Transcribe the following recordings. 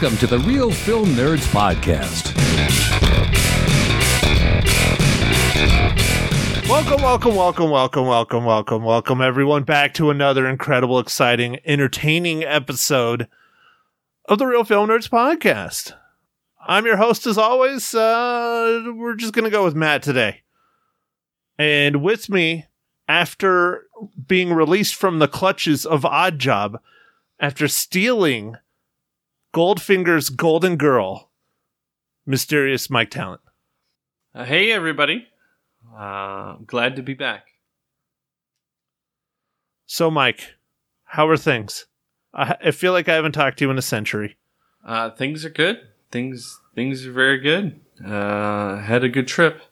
Welcome to the Real Film Nerds Podcast. Welcome, welcome, welcome, welcome, welcome, welcome, welcome, everyone, back to another incredible, exciting, entertaining episode of the Real Film Nerds Podcast. I'm your host, as always. Uh, we're just going to go with Matt today. And with me, after being released from the clutches of Oddjob, after stealing Goldfinger's Golden Girl, mysterious Mike Talent. Uh, hey, everybody. Uh, glad to be back. So, Mike, how are things? I, I feel like I haven't talked to you in a century. Uh, things are good. Things things are very good. Uh, had a good trip.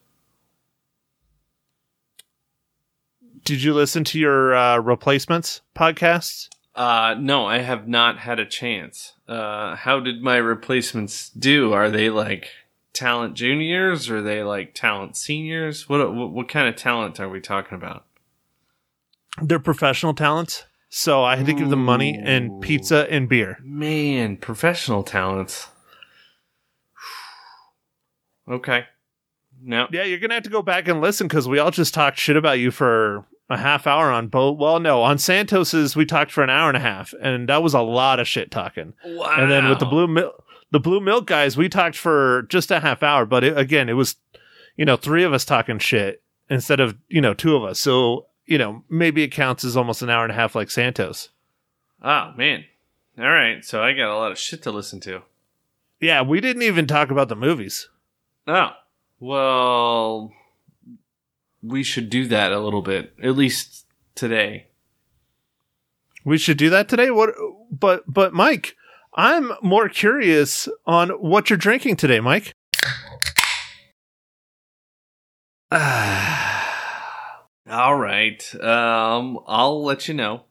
Did you listen to your uh, replacements podcasts? Uh, no, I have not had a chance. Uh, how did my replacements do? Are they like talent juniors? Or are they like talent seniors? What, what what kind of talent are we talking about? They're professional talents, so I had to give them money and pizza and beer. Man, professional talents. okay. No. Yeah, you're gonna have to go back and listen because we all just talked shit about you for a half hour on both. Well, no, on Santos's we talked for an hour and a half, and that was a lot of shit talking. Wow. And then with the blue milk, the blue milk guys, we talked for just a half hour. But it, again, it was, you know, three of us talking shit instead of you know two of us. So you know maybe it counts as almost an hour and a half like Santos. Oh man. All right. So I got a lot of shit to listen to. Yeah, we didn't even talk about the movies. Oh. Well, we should do that a little bit, at least today. We should do that today. What? But but Mike, I'm more curious on what you're drinking today, Mike. All right. Um, I'll let you know.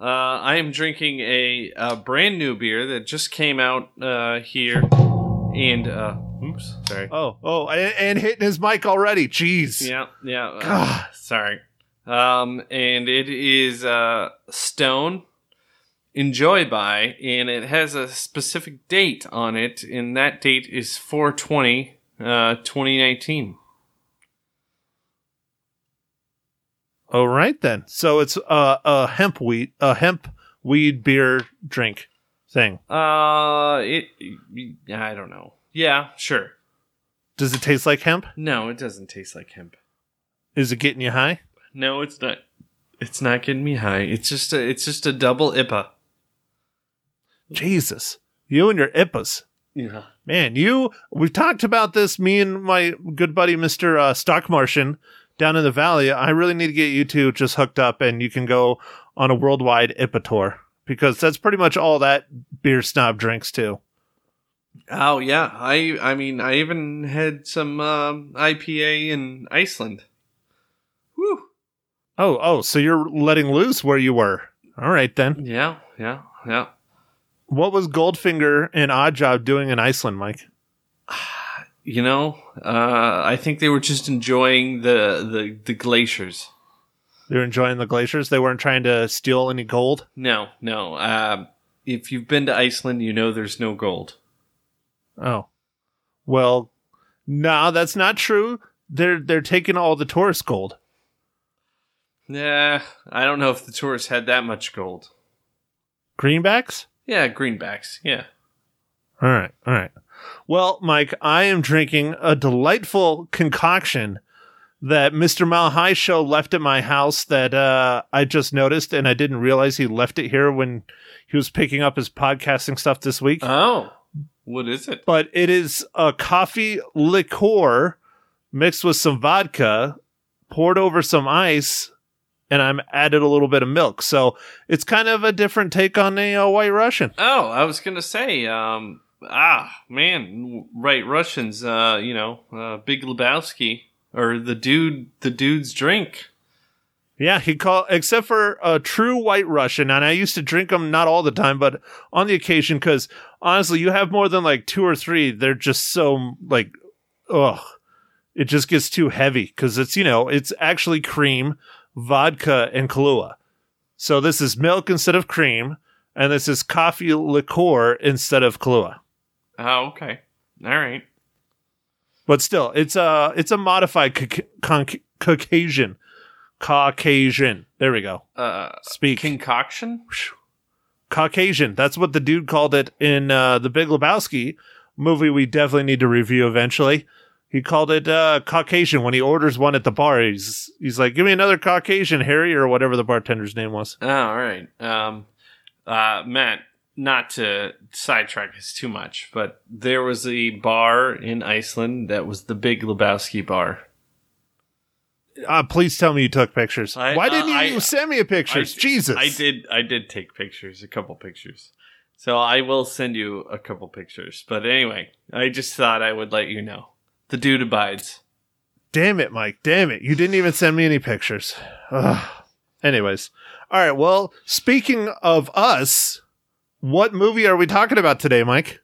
Uh, I am drinking a, a brand new beer that just came out uh, here, and uh, oops, sorry. Oh oh, and, and hitting his mic already. Jeez. Yeah, yeah. uh, God. sorry. Um, and it is uh, Stone Enjoy by, and it has a specific date on it, and that date is 420, uh, 2019. All right then. So it's a a hemp wheat, a hemp weed beer drink thing. Uh, it, I don't know. Yeah, sure. Does it taste like hemp? No, it doesn't taste like hemp. Is it getting you high? No, it's not. It's not getting me high. It's just a. It's just a double IPA. Jesus, you and your IPAs. Yeah. Man, you we've talked about this. Me and my good buddy Mister uh, Stock Martian down in the valley. I really need to get you two just hooked up, and you can go on a worldwide IPA tour because that's pretty much all that beer snob drinks too. Oh yeah. I. I mean, I even had some um, IPA in Iceland. Whew. Oh, oh, so you're letting loose where you were. All right then. Yeah. Yeah. Yeah. What was Goldfinger and Oddjob doing in Iceland, Mike? You know, uh, I think they were just enjoying the the, the glaciers. They were enjoying the glaciers. They weren't trying to steal any gold. No, no. Um, if you've been to Iceland, you know there's no gold. Oh, well, no, that's not true. They're they're taking all the tourist gold. Yeah, I don't know if the tourists had that much gold. Greenbacks. Yeah, greenbacks. Yeah. All right, all right. Well, Mike, I am drinking a delightful concoction that Mr. Malhai Show left at my house that uh, I just noticed, and I didn't realize he left it here when he was picking up his podcasting stuff this week. Oh, what is it? but it is a coffee liqueur mixed with some vodka, poured over some ice, and I'm added a little bit of milk. So it's kind of a different take on a uh, White Russian. Oh, I was gonna say, um, ah, man, right, Russians, uh, you know, uh, Big Lebowski or the dude, the dude's drink. Yeah, he called except for a true White Russian, and I used to drink them not all the time, but on the occasion because honestly, you have more than like two or three, they're just so like, ugh, it just gets too heavy because it's you know it's actually cream, vodka, and Kahlua. So this is milk instead of cream, and this is coffee liqueur instead of Kahlua. Oh, okay. All right. But still, it's a it's a modified Ca- Con- Caucasian. Caucasian. There we go. Uh, Speak. concoction. Caucasian. That's what the dude called it in uh, the Big Lebowski movie. We definitely need to review eventually. He called it uh, Caucasian when he orders one at the bar. He's he's like, "Give me another Caucasian, Harry," or whatever the bartender's name was. Oh, all right. Um, uh, Matt, not to sidetrack us too much, but there was a bar in Iceland that was the Big Lebowski bar. Uh, please tell me you took pictures. I- Why didn't uh, you I- send me a picture? I- Jesus, I did. I did take pictures, a couple pictures. So I will send you a couple pictures. But anyway, I just thought I would let you know. The dude abides. Damn it, Mike. Damn it. You didn't even send me any pictures. Ugh. Anyways. All right. Well, speaking of us, what movie are we talking about today, Mike?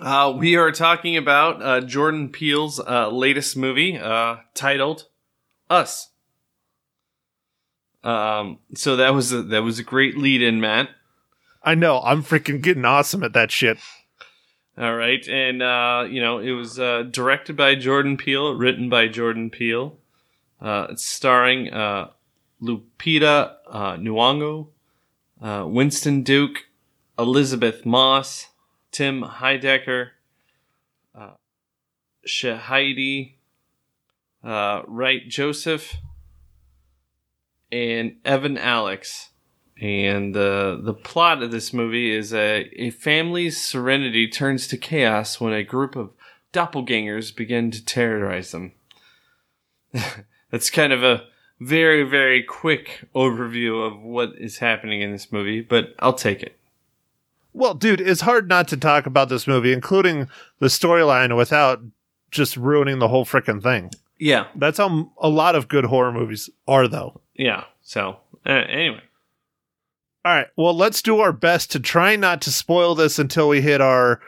Uh, we are talking about uh, Jordan Peele's uh, latest movie uh, titled "Us." Um, so that was a, that was a great lead in, Matt. I know. I'm freaking getting awesome at that shit. All right, and uh, you know it was uh, directed by Jordan Peele, written by Jordan Peele. Uh, it's starring uh, Lupita uh, Nyong'o, uh, Winston Duke, Elisabeth Moss, Tim Heidecker, uh, Shahadi, uh, Joseph, and Evan Alex. And uh, the plot of this movie is a, a family's serenity turns to chaos when a group of doppelgangers begin to terrorize them. That's kind of a very, very quick overview of what is happening in this movie, but I'll take it. Well, dude, it's hard not to talk about this movie, including the storyline, without just ruining the whole freaking thing. Yeah, That's how a lot of good horror movies are, though. yeah. So, uh, anyway. All right. Well, let's do our best to try not to spoil this until we hit our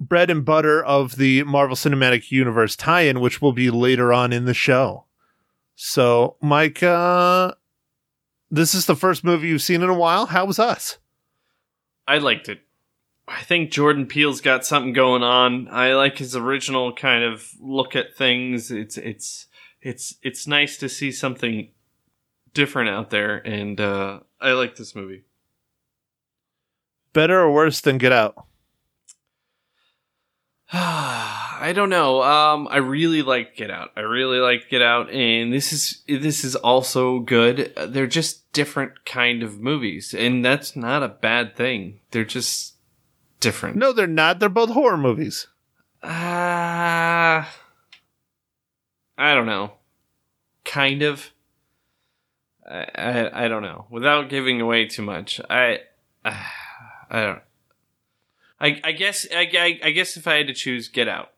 bread and butter of the Marvel Cinematic Universe tie-in, which will be later on in the show. So, Mike, uh, this is the first movie you've seen in a while. How was us? I liked it. I think Jordan Peele's got something going on. I like his original kind of look at things. It's it's it's it's nice to see something different out there, and uh, I like this movie. Better or worse than Get Out? I don't know. Um, I really like Get Out. I really like Get Out, and this is this is also good. They're just different kind of movies, and that's not a bad thing. They're just different. No, they're not. They're both horror movies. Uh, I don't know. Kind of. I, I I don't know. Without giving away too much, I I don't. I I guess I, I I guess if I had to choose, Get Out.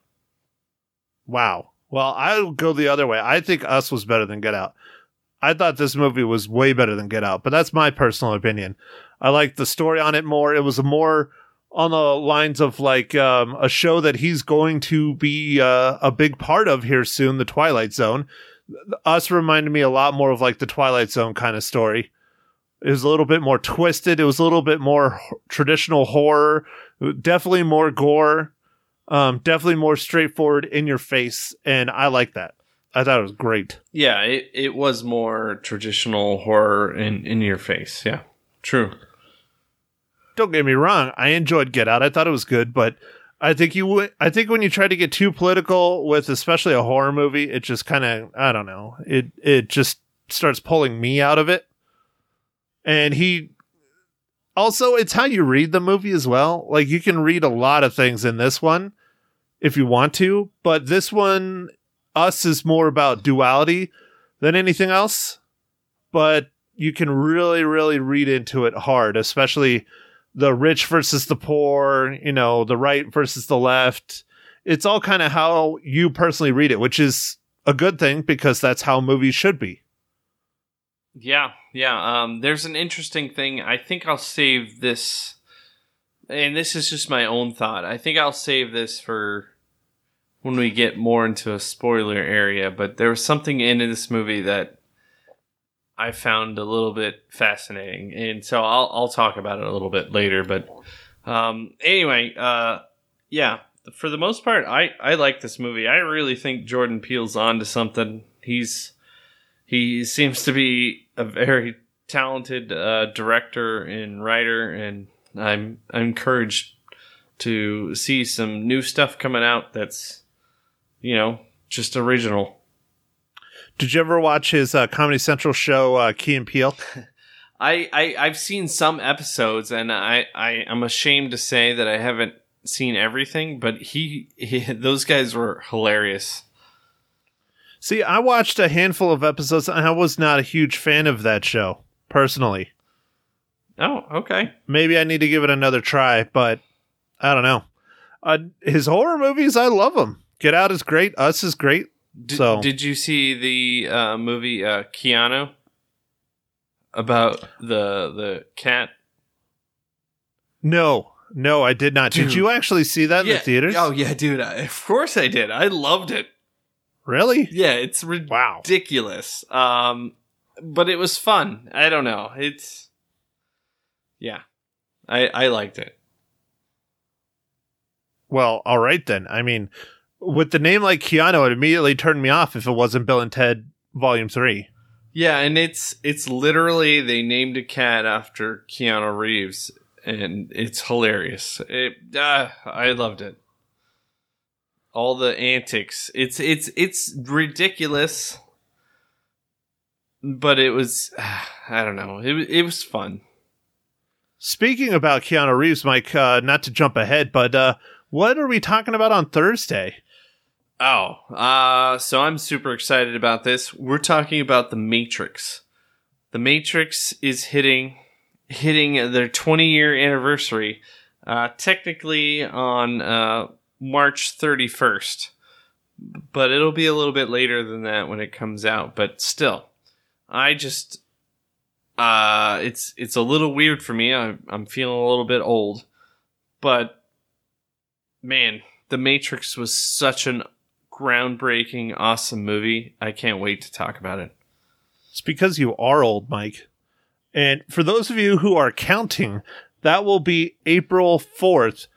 Wow. Well, I'll go the other way. I think Us was better than Get Out. I thought this movie was way better than Get Out, but that's my personal opinion. I liked the story on it more. It was a more on the lines of like um, a show that he's going to be uh, a big part of here soon, The Twilight Zone. Us reminded me a lot more of like the Twilight Zone kind of story. It was a little bit more twisted. It was a little bit more traditional horror. Definitely more gore. Um, definitely more straightforward in your face, and I like that. I thought it was great. Yeah, it it was more traditional horror in in your face. Yeah, true. Don't get me wrong, I enjoyed Get Out. I thought it was good, but I think you would. I think when you try to get too political with, especially a horror movie, it just kind of I don't know. It it just starts pulling me out of it. And he also, it's how you read the movie as well. Like you can read a lot of things in this one if you want to, but this one, us is more about duality than anything else. But you can really, really read into it hard, especially the rich versus the poor, you know, the right versus the left. It's all kind of how you personally read it, which is a good thing because that's how movies should be. Yeah, yeah. Um, there's an interesting thing. I think I'll save this, and this is just my own thought. I think I'll save this for when we get more into a spoiler area. But there was something in this movie that I found a little bit fascinating, and so I'll I'll talk about it a little bit later. But Um, anyway, uh, yeah, for the most part, I, I like this movie. I really think Jordan Peele's on to something. He's he seems to be a very talented uh, director and writer, and I'm, I'm encouraged to see some new stuff coming out that's you know just original. Did you ever watch his uh, Comedy Central show, uh, Key and Peele? I, I I've seen some episodes, and I I am ashamed to say that I haven't seen everything, but he, he those guys were hilarious. See, I watched a handful of episodes, and I was not a huge fan of that show personally. Oh, okay. Maybe I need to give it another try, but I don't know. Uh, his horror movies, I love them. Get Out is great. Us is great. Did, So- did you see the uh, movie uh, Keanu about the the cat? No, no, I did not. Did you actually see that in the theaters? Oh yeah, dude. I, of course I did. I loved it. really? Yeah, it's Wow. ridiculous. Um, but it was fun. I don't know. It's yeah, I I liked it. Well, all right then. I mean, with the name like Keanu, it immediately turned me off if it wasn't Bill and Ted Volume 3. Yeah, and it's it's literally they named a cat after Keanu Reeves, and it's hilarious. It uh, I loved it. All the antics. It's it's it's ridiculous, but it was I don't know. It it was fun. Speaking about Keanu Reeves, Mike, uh, not to jump ahead, but uh, what are we talking about on Thursday? Oh, uh, so I'm super excited about this. We're talking about the Matrix. The Matrix is hitting hitting their 20 year anniversary, uh, technically on uh, March 31st, but it'll be a little bit later than that when it comes out. But still, I just uh, it's it's a little weird for me. I, I'm feeling a little bit old, but man, The Matrix was such an groundbreaking, awesome movie. I can't wait to talk about it. It's because you are old, Mike. And for those of you who are counting, that will be April 4th,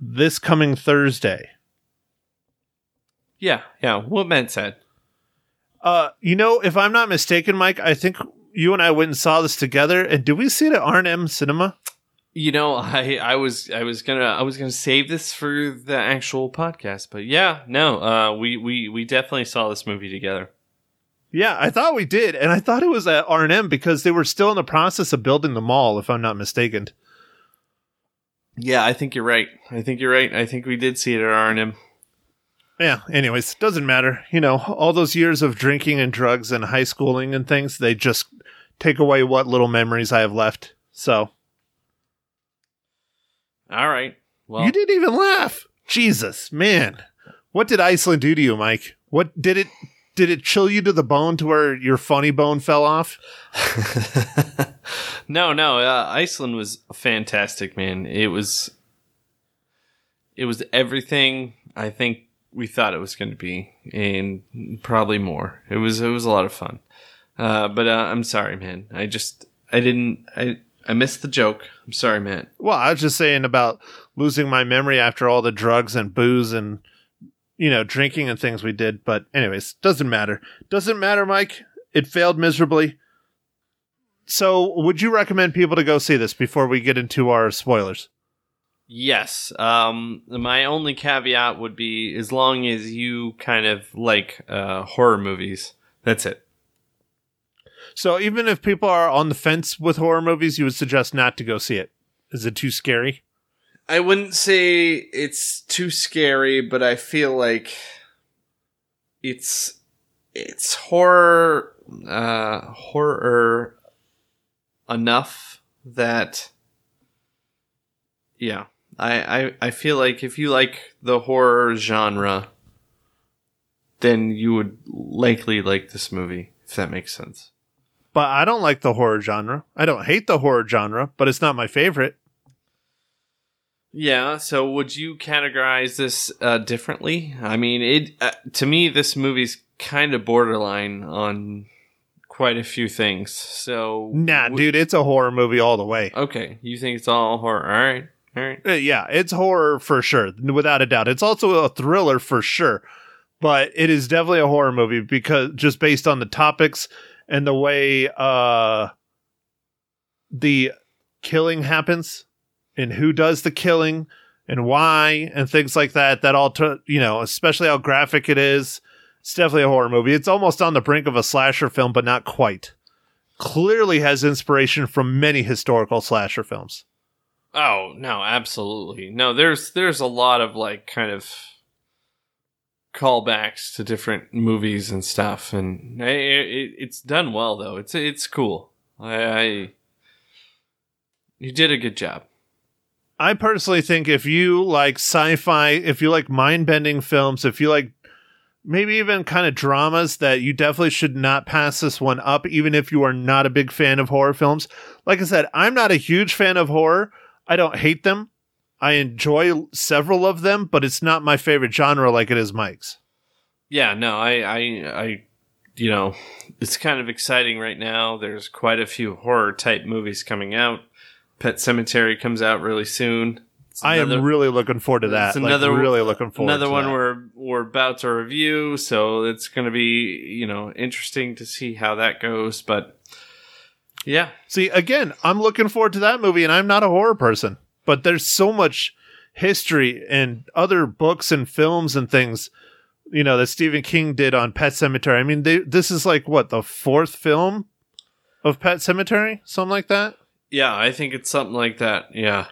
this coming Thursday. Yeah, yeah. What Matt said. Uh, you know, if I'm not mistaken, Mike, I think you and I went and saw this together. And did we see it at R&M Cinema? You know, I I was I was gonna I was gonna save this for the actual podcast, but yeah, no, uh, we we we definitely saw this movie together. Yeah, I thought we did, and I thought it was at R and M because they were still in the process of building the mall, if I'm not mistaken. Yeah, I think you're right. I think you're right. I think we did see it at R and M. Yeah. Anyways, doesn't matter. You know, all those years of drinking and drugs and high schooling and things, they just take away what little memories I have left. So All right. Well, you didn't even laugh. Jesus, man, what did Iceland do to you, Mike? What did it? Did it chill you to the bone to where your funny bone fell off? no, no. Uh, Iceland was fantastic, man. It was. It was everything I think we thought it was going to be, and probably more. It was. It was a lot of fun. Uh, but uh, I'm sorry, man. I just. I didn't. I. I missed the joke. I'm sorry, man. Well, I was just saying about losing my memory after all the drugs and booze and you know drinking and things we did. But anyways, doesn't matter. Doesn't matter, Mike. It failed miserably. So, would you recommend people to go see this before we get into our spoilers? Yes. Um, my only caveat would be as long as you kind of like uh, horror movies. That's it. So, even if people are on the fence with horror movies, you would suggest not to go see it. Is it too scary? I wouldn't say it's too scary, but I feel like it's it's horror uh horror enough that yeah. I, I I feel like if you like the horror genre then you would likely like this movie, if that makes sense. But I don't like the horror genre. I don't hate the horror genre, but it's not my favorite. Yeah. So, would you categorize this uh, differently? I mean, it uh, to me, this movie's kind of borderline on quite a few things. So, Nah, dude, it's a horror movie all the way. Okay, you think it's all horror? All right. All right. Uh, Yeah, it's horror for sure, without a doubt. It's also a thriller for sure, but it is definitely a horror movie because just based on the topics and the way uh the killing happens and who does the killing and why and things like that that all t- you know, especially how graphic it is. It's definitely a horror movie. It's almost on the brink of a slasher film but not quite. Clearly has inspiration from many historical slasher films. Oh no, absolutely no. There's there's a lot of like kind of callbacks to different movies and stuff, and it, it, it's done well though. It's it's cool. I, I you did a good job. I personally think if you like sci-fi, if you like mind-bending films, if you like maybe even kind of dramas that you definitely should not pass this one up even if you are not a big fan of horror films. Like I said, I'm not a huge fan of horror. I don't hate them. I enjoy several of them, but it's not my favorite genre like it is Mike's. Yeah, no, I I I you know, it's kind of exciting right now. There's quite a few horror type movies coming out. Pet Sematary comes out really soon. It's I am really looking forward to that. It's Like, another- really looking forward another to one that. we're we're about to review so it's going to be you know interesting to see how that goes but yeah See, again, I'm looking forward to that movie, and I'm not a horror person, but there's so much history and other books and films and things, you know, that Stephen King did on Pet Sematary. I mean, they, this is like what the fourth film of Pet Sematary, something like that. yeah i think it's something like that yeah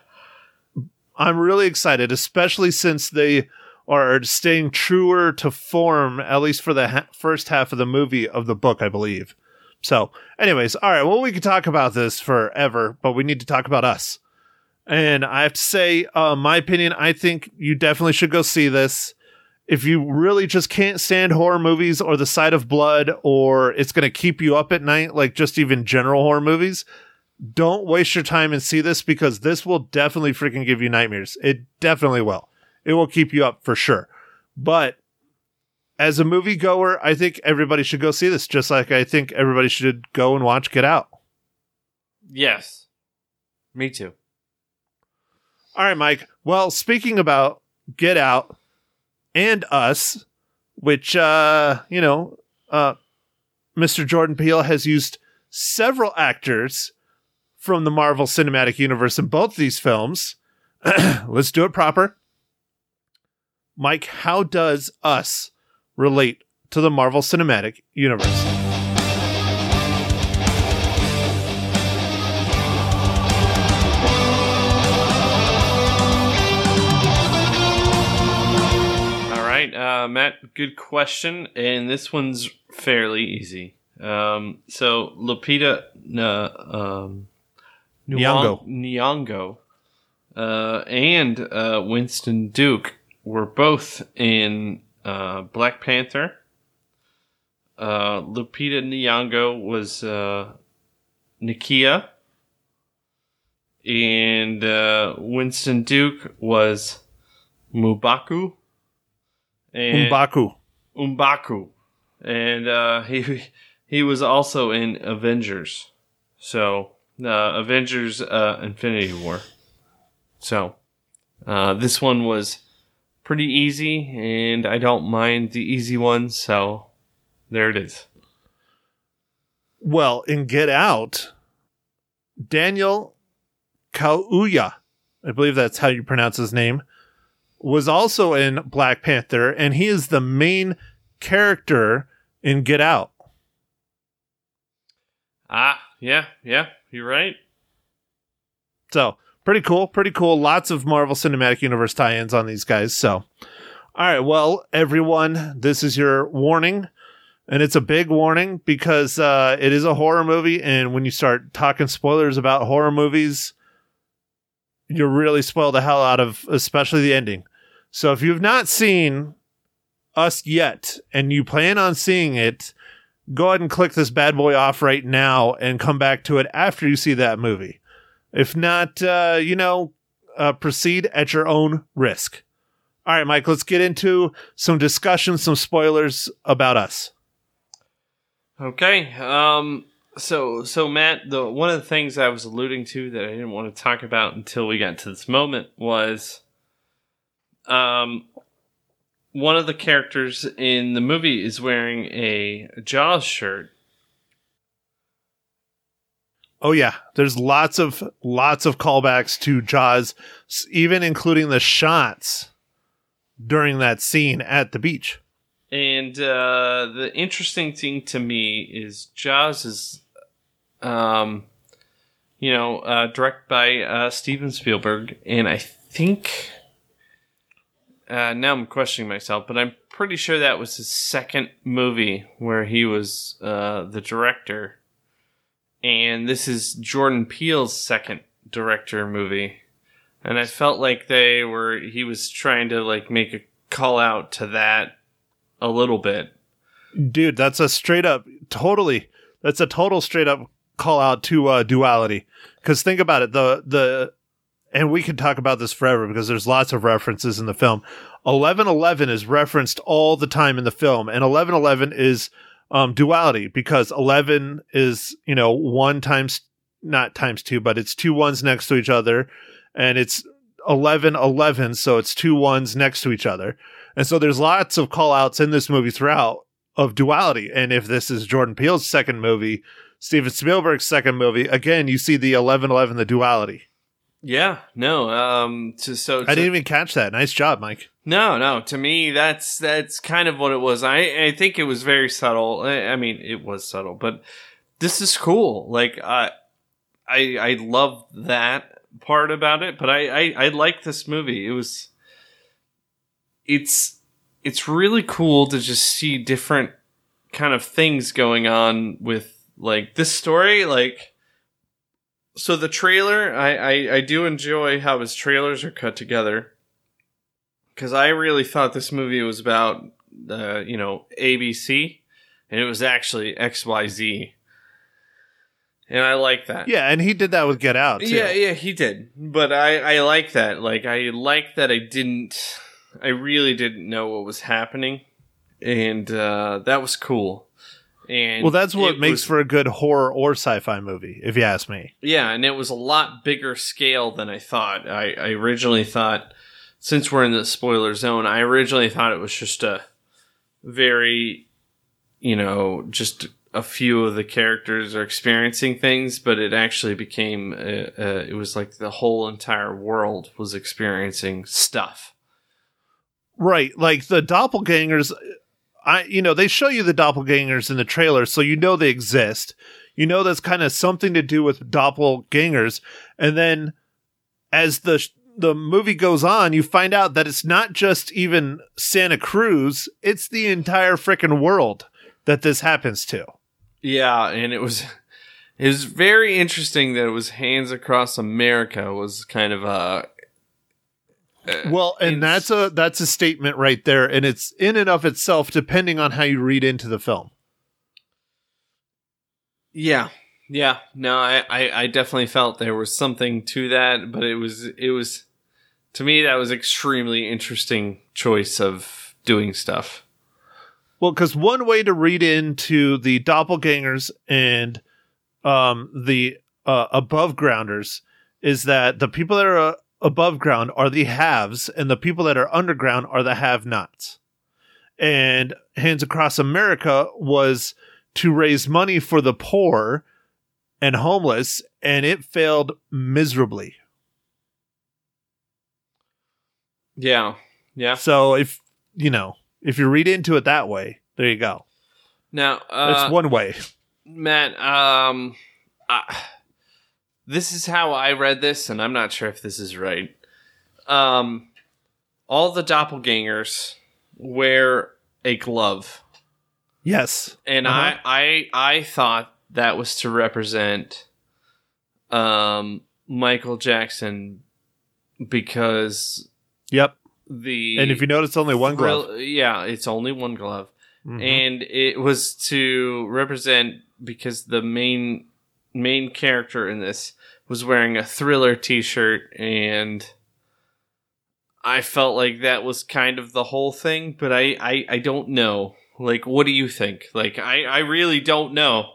I'm really excited, especially since they are staying truer to form, at least for the ha- first half of the movie of the book, I believe. So, anyways, all right. Well, we could talk about this forever, but we need to talk about us. And I have to say, uh, my opinion, I think you definitely should go see this. If you really just can't stand horror movies or the sight of blood, or it's going to keep you up at night, like just even general horror movies, don't waste your time and see this because this will definitely freaking give you nightmares. It definitely will. It will keep you up for sure. But as a movie goer, I think everybody should go see this, just like I think everybody should go and watch Get Out. yes me too All right, Mike. Well, speaking about Get Out and Us, which uh, you know, uh Mr. Jordan Peele has used several actors from the Marvel Cinematic Universe in both these films. Let's do it proper. Mike, how does Us relate to the Marvel Cinematic Universe? Uh, matt good question and this one's fairly easy um, so lupita uh, um, Nyong'o. Nyong'o uh, and uh, Winston Duke were both in uh, Black Panther. Uh, Lupita Nyong'o was uh, Nakia, and uh, Winston Duke was M'Baku. And M'Baku. M'Baku, and uh, he he was also in Avengers. So uh, Avengers uh, Infinity War. So uh, this one was pretty easy, and I don't mind the easy ones. So there it is. Well, in Get Out, Daniel Kaluuya, I believe that's how you pronounce his name, was also in Black Panther, and he is the main character in Get Out. Ah, yeah, yeah, you're right. So pretty cool, pretty cool. Lots of Marvel Cinematic Universe tie-ins on these guys. So, all right, well, everyone, this is your warning, and it's a big warning because uh, it is a horror movie, and when you start talking spoilers about horror movies, you really spoil the hell out of, especially the ending. So, if you've not seen us yet, and you plan on seeing it. Go ahead and click this bad boy off right now and come back to it after you see that movie. If not, uh, you know, uh, proceed at your own risk. All right, Mike, let's get into some discussion, some spoilers about us. Okay. Um. So so Matt, the one of the things I was alluding to that I didn't want to talk about until we got to this moment was um one of the characters in the movie is wearing a Jaws shirt. Oh yeah, there's lots of lots of callbacks to Jaws, even including the shots during that scene at the beach. And uh, the interesting thing to me is Jaws is, um, you know, uh, directed by uh, Steven Spielberg, and I think uh, now I'm questioning myself, but I'm pretty sure that was his second movie where he was uh, the director, and this is Jordan Peele's second director movie, and I felt like they were he was trying to like make a call out to that a little bit. Dude, that's a straight up, totally. That's a total straight up call out to uh, duality. Because think about it, the the, and we could talk about this forever because there's lots of references in the film. Eleven Eleven is referenced all the time in the film, and Eleven Eleven is um, duality because eleven is you know one times not times two, but it's two ones next to each other, and it's 11 11, so it's two ones next to each other. And so there's lots of call outs in this movie throughout of duality. And if this is Jordan Peele's second movie, Steven Spielberg's second movie, again, you see the 11 11, the duality. Yeah, no. Um, to, so I didn't even catch that. Nice job, Mike. No, no. To me, that's that's kind of what it was. I I think it was very subtle. I, I mean, it was subtle, but this is cool. Like I I I love that part about it. But I I, I like this movie. It was it's it's really cool to just see different kind of things going on with like this story. Like so, the trailer. I I, I do enjoy how his trailers are cut together because I really thought this movie was about uh, you know ABC, and it was actually XYZ, and I like that. Yeah, and he did that with Get Out, too. Yeah, yeah, he did. But I, I like that. Like, I like that I didn't, I really didn't know what was happening. And, uh, that was cool. And Well, that's what makes was- for a good horror or sci fi movie, if you ask me. yeah, and it was a lot bigger scale than I thought. I, I originally thought, since we're in the spoiler zone, I originally thought it was just a very, you know, just a few of the characters are experiencing things, but it actually became, uh, uh, it was like the whole entire world was experiencing stuff. Right. Like the doppelgangers, I you know, they show you the doppelgangers in the trailer, so you know they exist. You know that's kind of something to do with doppelgangers. And then as the sh- the movie goes on, you find out that it's not just even Santa Cruz, it's the entire freaking world that this happens to. Yeah, and it was it was very interesting that it was Hands Across America was kind of a Well, and that's a that's a statement right there and it's in and of itself depending on how you read into the film. Yeah, yeah. No, I, I, I definitely felt there was something to that, but it was it was to me that was extremely interesting choice of doing stuff. Well, because one way to read into the doppelgangers and um, the uh, above grounders is that the people that are uh, above ground are the haves, and the people that are underground are the have nots. And Hands Across America was to raise money for the poor and homeless, and it failed miserably. Yeah, yeah. So if you know, if you read into it that way, there you go. Now, That's uh, one way. Matt, um, uh, this is how I read this, and I'm not sure if this is right. Um, all the doppelgangers wear a glove, Yes. and Uh-huh. I, I, I thought that was to represent, um, Michael Jackson because Yep. the And if you notice, only one glove. thrill- yeah, it's only one glove Mhm. and it was to represent because the main main character in this was wearing a thriller t-shirt and i felt like that was kind of the whole thing but i i, I don't know like what do you think like i i really don't know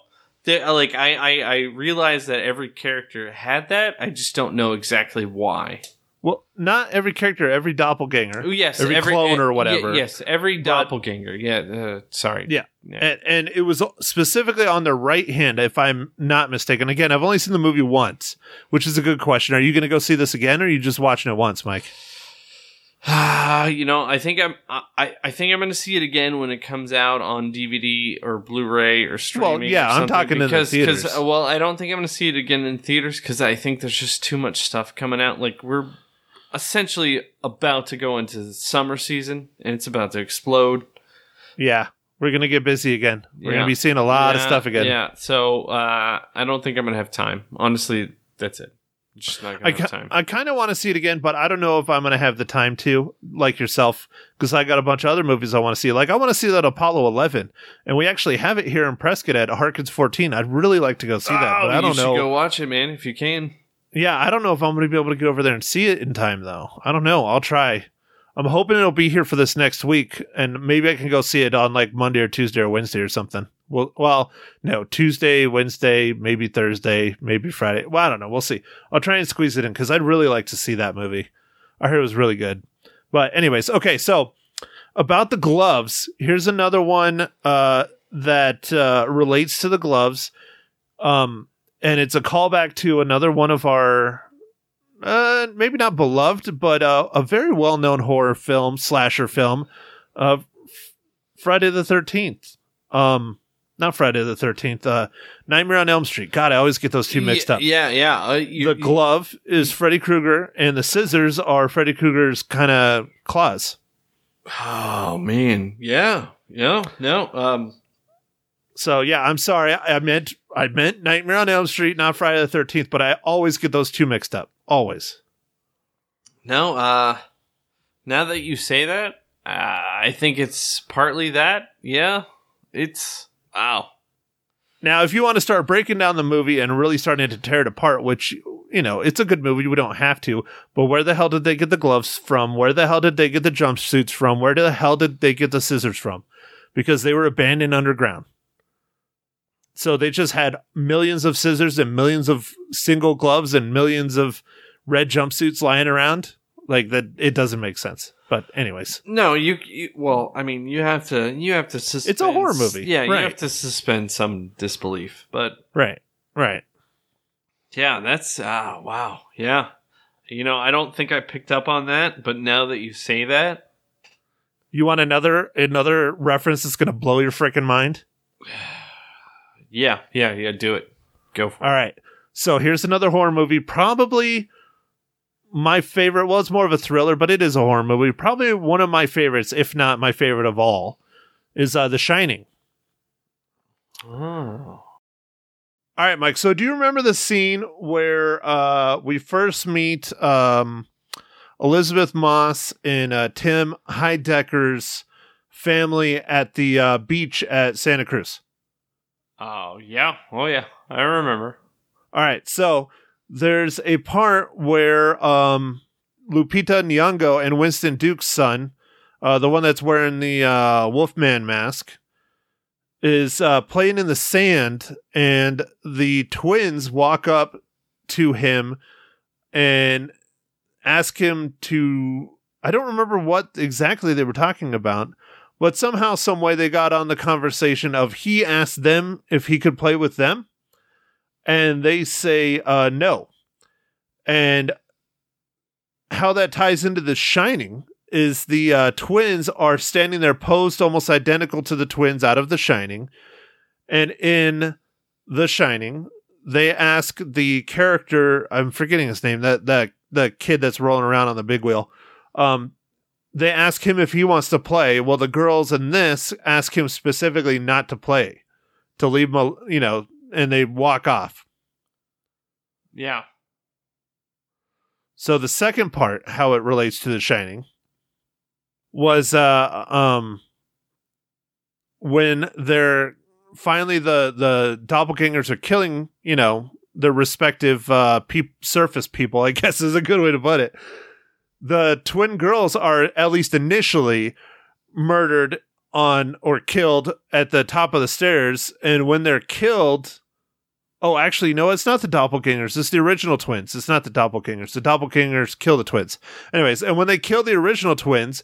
like I, I I realize that every character had that. I just don't know exactly why. Well, not every character, every doppelganger. Oh, yes, Every clone or whatever. ye- yes, every doppelganger. Yeah. Uh, sorry. Yeah. Yeah. And, and it was specifically on the right hand, if I'm not mistaken. Again, I've only seen the movie once, which is a good question. Are you going to go see this again, or are you just watching it once, Mike? You know, I think I'm. I, I think I'm going to see it again when it comes out on DVD or Blu-ray or streaming. Well, yeah, or I'm something, talking in the because, theaters. Because, uh, well, I don't think I'm going to see it again in theaters because I think there's just too much stuff coming out. Like we're essentially about to go into the summer season, and it's about to explode. Yeah, we're going to get busy again. We're gonna be seeing a lot of stuff again. Yeah. So uh, I don't think I'm going to have time. Honestly, that's it. Just not I, going to have ki- time. I kind of want to see it again, but I don't know if I'm going to have the time to, like yourself, because I got a bunch of other movies I want to see. Like, I want to see that Apollo 11, and we actually have it here in Prescott at Harkins 14. I'd really like to go see that, Oh, but I you don't should know. Go watch it, man, if you can. Yeah, I don't know if I'm going to be able to get over there and see it in time, though. I don't know. I'll try. I'm hoping it'll be here for this next week, and maybe I can go see it on like Monday or Tuesday or Wednesday or something. Well, well, no, Tuesday, Wednesday, maybe Thursday, maybe Friday. Well, I don't know. We'll see. I'll try and squeeze it in because I'd really like to see that movie. I heard it was really good. But anyways, okay. So about the gloves, here's another one uh, that uh, relates to the gloves. Um, and it's a callback to another one of our uh maybe not beloved but uh, a very well-known horror film slasher film uh F- friday the 13th um not friday the 13th uh nightmare on elm street god i always get those two mixed up Yeah, yeah. Uh, you, the glove is freddy krueger and the scissors are freddy krueger's kind of claws Oh man, yeah, yeah, no. Um, so yeah i'm sorry i, I meant i meant nightmare on elm street not friday the 13th but i always get those two mixed up always no. Uh, now that you say that, uh, I think it's partly that. Yeah, it's wow. Now, if you want to start breaking down the movie and really starting to tear it apart, which, you know, it's a good movie, we don't have to, but where the hell did they get the gloves from? Where the hell did they get the jumpsuits from? Where the hell did they get the scissors from? Because they were abandoned underground. So they just had millions of scissors and millions of single gloves and millions of red jumpsuits lying around. Like that, it doesn't make sense. But, anyways, No, you, you. Well, I mean, you have to. You have to suspend. It's a horror movie, Yeah, you have to suspend some disbelief. But right, right. yeah, that's ah wow. Yeah, you know, I don't think I picked up on that, but now that you say that, You want another another reference that's going to blow your freaking mind? yeah, yeah, yeah. Do it. Go for it. All right. So here's another horror movie. Probably my favorite. Well, it's more of a thriller, but it is a horror movie. Probably one of my favorites, if not my favorite of all, is uh, The Shining. Oh. All right, Mike. So do you remember the scene where uh, we first meet um, Elisabeth Moss and uh, Tim Heidecker's family at the uh, beach at Santa Cruz? Oh yeah. Oh yeah. I remember. All right, so there's a part where um, Lupita Nyong'o and Winston Duke's son, uh, the one that's wearing the uh, Wolfman mask, is uh, playing in the sand, and the twins walk up to him and ask him to. I don't remember what exactly they were talking about, but somehow, some way, they got on the conversation of he asked them if he could play with them and they say uh, no. And how that ties into The Shining is the uh, twins are standing there posed almost identical to the twins out of The Shining. And in The Shining, they ask the character, I'm forgetting his name, that, that, the kid that's rolling around on the big wheel. Um, they ask him if he wants to play. Well, the girls in this ask him specifically not to play, to leave him, you know, and they walk off. Yeah. So the second part, how it relates to The Shining, was uh um when they're finally the the doppelgangers are killing, you know, their respective uh peop surface people, I guess is a good way to put it. The twin girls are at least initially murdered on or killed at the top of the stairs and when they're killed Oh, actually, no, it's not the doppelgangers. It's the original twins. It's not the doppelgangers. The doppelgangers kill the twins. Anyways, and when they kill the original twins,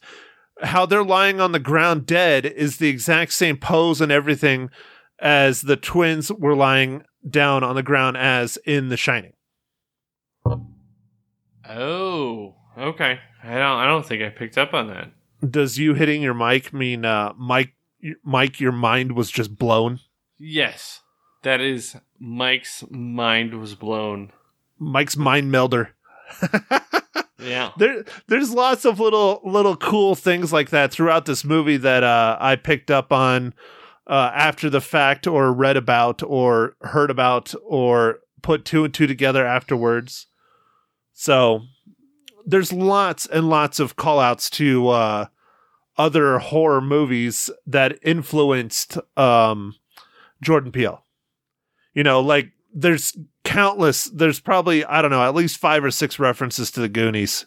how they're lying on the ground dead is the exact same pose and everything as the twins were lying down on the ground as in The Shining. Oh, okay. I don't. I don't think I picked up on that. Does you hitting your mic mean, uh, Mike, Mike, your mind was just blown? Yes, that is Mike's mind was blown. Mike's mind melder. Yeah. there there's lots of little little cool things like that throughout this movie that uh, I picked up on uh, after the fact or read about or heard about or put two and two together afterwards. So there's lots and lots of call outs to uh, other horror movies that influenced um, Jordan Peele. You know, like there's countless there's probably I don't know, at least 5 or 6 references to the Goonies.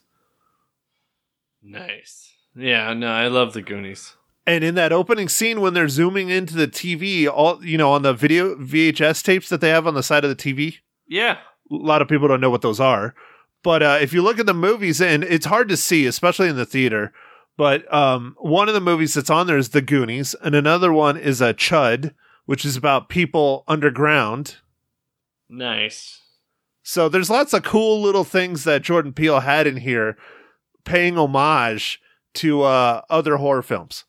Nice. Yeah, no, I love the Goonies. And in that opening scene when they're zooming into the TV, all you know, on the video VHS tapes that they have on the side of the TV, Yeah. a lot of people don't know what those are. But uh, if you look at the movies, and it's hard to see, especially in the theater. But um, one of the movies that's on there is The Goonies, and another one is a uh, Chud, which is about people underground. Nice. So there's lots of cool little things that Jordan Peele had in here, paying homage to uh, other horror films.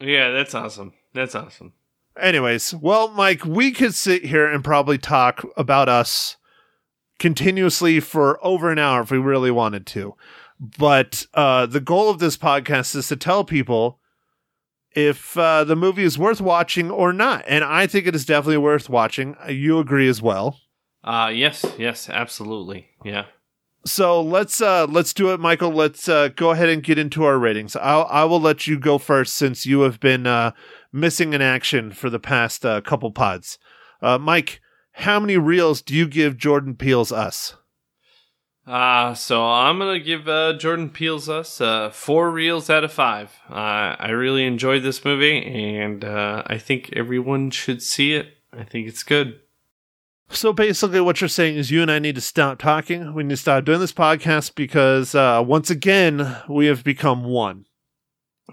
Yeah, that's awesome. That's awesome. Anyways, well, Mike, we could sit here and probably talk about us continuously for over an hour if we really wanted to. But uh, the goal of this podcast is to tell people if uh, the movie is worth watching or not. And I think it is definitely worth watching. You agree as well. Uh yes, yes, absolutely. Yeah. So let's uh let's do it, Michael. Let's uh go ahead and get into our ratings. I'll I will let you go first since you have been uh missing in action for the past uh, couple pods. Uh Mike, how many reels do you give Jordan Peele's Us? Uh, so I'm gonna give uh, Jordan Peele's Us uh, four reels out of five. Uh, I really enjoyed this movie, and uh, I think everyone should see it. I think it's good. So basically, what you're saying is you and I need to stop talking. We need to stop doing this podcast because uh, once again we have become one.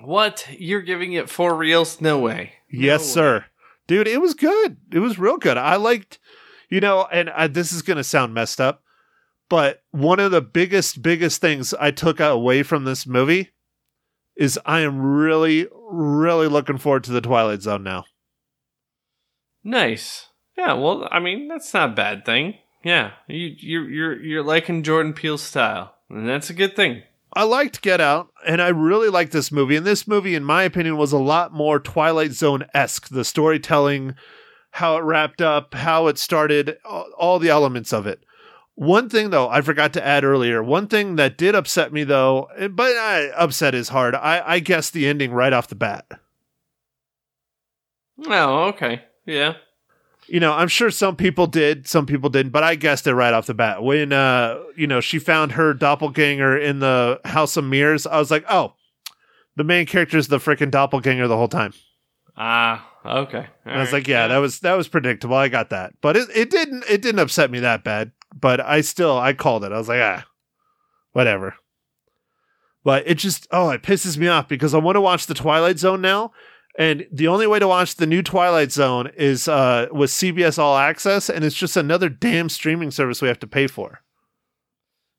What? You're giving it four reels? No way. Yes, way. sir. Dude, it was good. It was real good. I liked, you know, and I, this is going to sound messed up, but one of the biggest, biggest things I took away from this movie is I am really, really looking forward to the Twilight Zone now. Nice. Yeah. Well, I mean, that's not a bad thing. Yeah. You you're you're you're liking Jordan Peele's style, and that's a good thing. I liked Get Out, and I really liked this movie. And this movie, in my opinion, was a lot more Twilight Zone esque. The storytelling, how it wrapped up, how it started, all, the elements of it. One thing, though, I forgot to add earlier. One thing that did upset me, though, but uh, upset is hard. I, I guessed the ending right off the bat. Oh, okay. Yeah. You know, I'm sure some people did, some people didn't, but I guessed it right off the bat. When, uh, you know, she found her doppelganger in the House of Mirrors, I was like, oh, the main character is the freaking doppelganger the whole time. Ah. Okay. I was like, yeah, that was that was predictable. I got that, but it, it didn't it didn't upset me that bad. But I still I called it. I was like, ah, whatever. But it just oh, it pisses me off because I want to watch the Twilight Zone now, and the only way to watch the new Twilight Zone is uh with CBS All Access, and it's just another damn streaming service we have to pay for.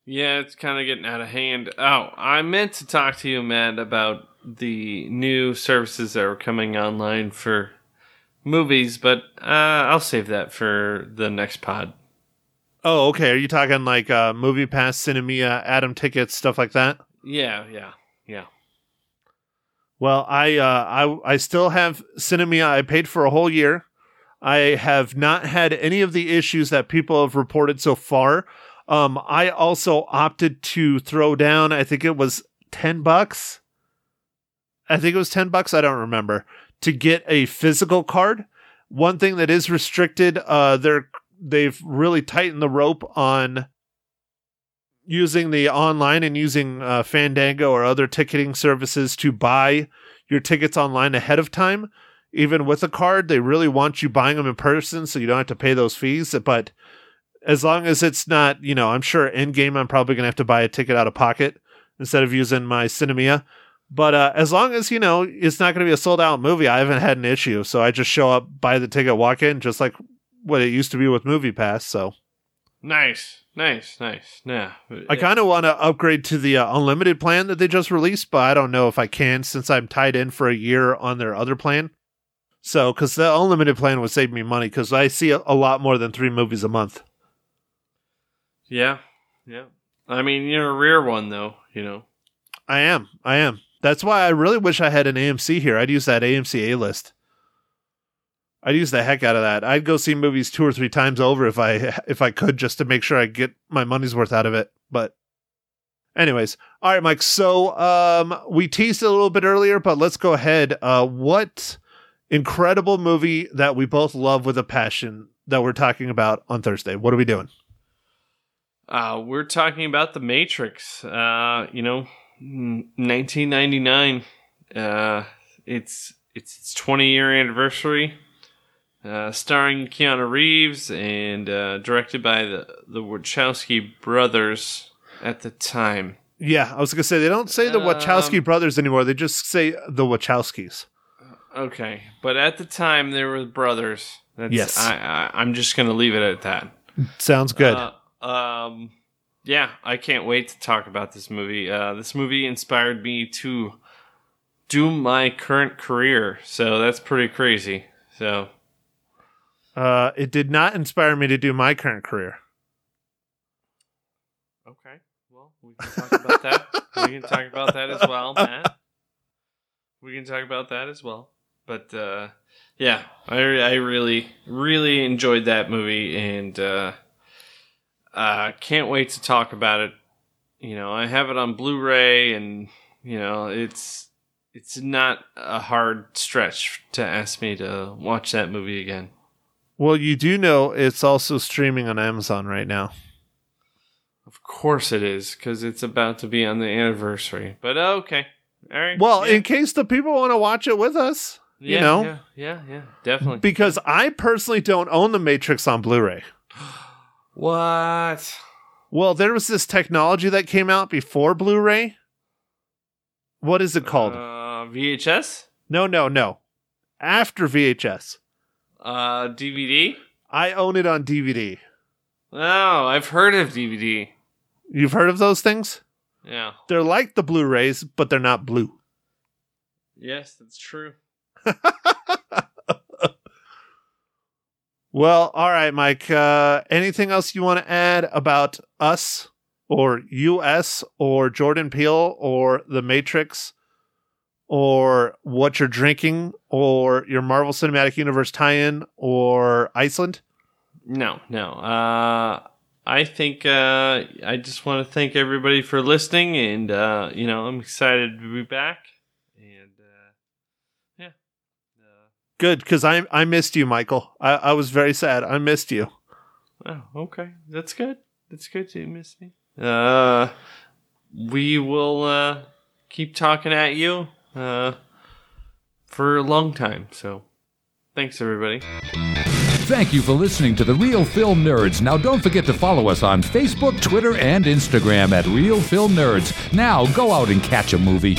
Yeah, it's kind of getting out of hand. Oh, I meant to talk to you, Matt, about the new services that are coming online for movies, but uh, I'll save that for the next pod. Oh, okay. Are you talking like uh Movie Pass, Sinemia, Atom tickets, stuff like that? Yeah, yeah, yeah. Well, I uh, I I still have Sinemia. I paid for a whole year. I have not had any of the issues that people have reported so far. Um, I also opted to throw down. I think it was ten bucks. I think it was ten bucks. I don't remember to get a physical card. One thing that is restricted. Uh, they're they've really tightened the rope on using the online and using uh, Fandango or other ticketing services to buy your tickets online ahead of time. even with a card, they really want you buying them in person so you don't have to pay those fees. But as long as it's not, you know, I'm sure Endgame, I'm probably going to have to buy a ticket out of pocket instead of using my Sinemia. But uh, as long as, you know, it's not going to be a sold out movie, I haven't had an issue. So I just show up, buy the ticket, walk in, just like what it used to be with Movie Pass. So Nice, nice, nice. Yeah, I kind of want to upgrade to the uh, unlimited plan that they just released, but I don't know if I can since I'm tied in for a year on their other plan. So, because the unlimited plan would save me money because I see a, a lot more than three movies a month. yeah, yeah. I mean, you're a rare one though. You know. I am. I am. That's why I really wish I had an AMC here. I'd use that AMC A list. I'd use the heck out of that. I'd go see movies two or three times over if I if I could just to make sure I get my money's worth out of it. But anyways, all right, Mike. So um we teased it a little bit earlier, but let's go ahead. Uh what incredible movie that we both love with a passion that we're talking about on Thursday? What are we doing? Uh, we're talking about The Matrix. Uh, you know, 1999. Uh, it's it's its 20 year anniversary. Uh, starring Keanu Reeves and uh, directed by the the Wachowski brothers at the time. Yeah, I was gonna say they don't say the Wachowski Um, brothers anymore. They just say the Wachowskis. Okay, but at the time they were brothers. That's, Yes. I, I, I'm just gonna leave it at that. Sounds good. Uh, um, yeah, I can't wait to talk about this movie. Uh, this movie inspired me to do my current career, so that's pretty crazy. So Uh, it did not inspire me to do my current career. okay, well we can talk about that. we can talk about that as well, Matt. We can talk about that as well. But uh, yeah, I I really really enjoyed that movie and uh, can't wait to talk about it. You know, I have it on Blu-ray, and you know, it's it's not a hard stretch to ask me to watch that movie again. Well, you do know it's also streaming on Amazon right now. Of course it is, because it's about to be on the anniversary. But uh, okay, all right. Well, yeah. in case the people want to watch it with us, you know, yeah, yeah, yeah, definitely. because I personally don't own the Matrix on Blu-ray. what? Well, there was this technology that came out before Blu-ray. What is it called? Uh, VHS, no, no, no. After VHS. uh, DVD. I own it on DVD. Oh, I've heard of DVD. You've heard of those things? Yeah. They're like the Blu-rays, but they're not blue. Yes, that's true. Well, all right, Mike. Uh, anything else you want to add about us or US or Jordan Peele or The Matrix or what you're drinking or your Marvel Cinematic Universe tie in or Iceland? No, no. Uh, I think uh, I just want to thank everybody for listening, and uh, you know, I'm excited to be back. And uh, yeah, uh, Good, because I I missed you, Michael. I, I was very sad. I missed you. oh, okay, that's good. That's good. You miss me. Uh, we will uh, keep talking at you uh, for a long time. So, thanks everybody. Thank you for listening to the Real Film Nerds. Now, don't forget to follow us on Facebook, Twitter, and Instagram at Real Film Nerds. Now, go out and catch a movie.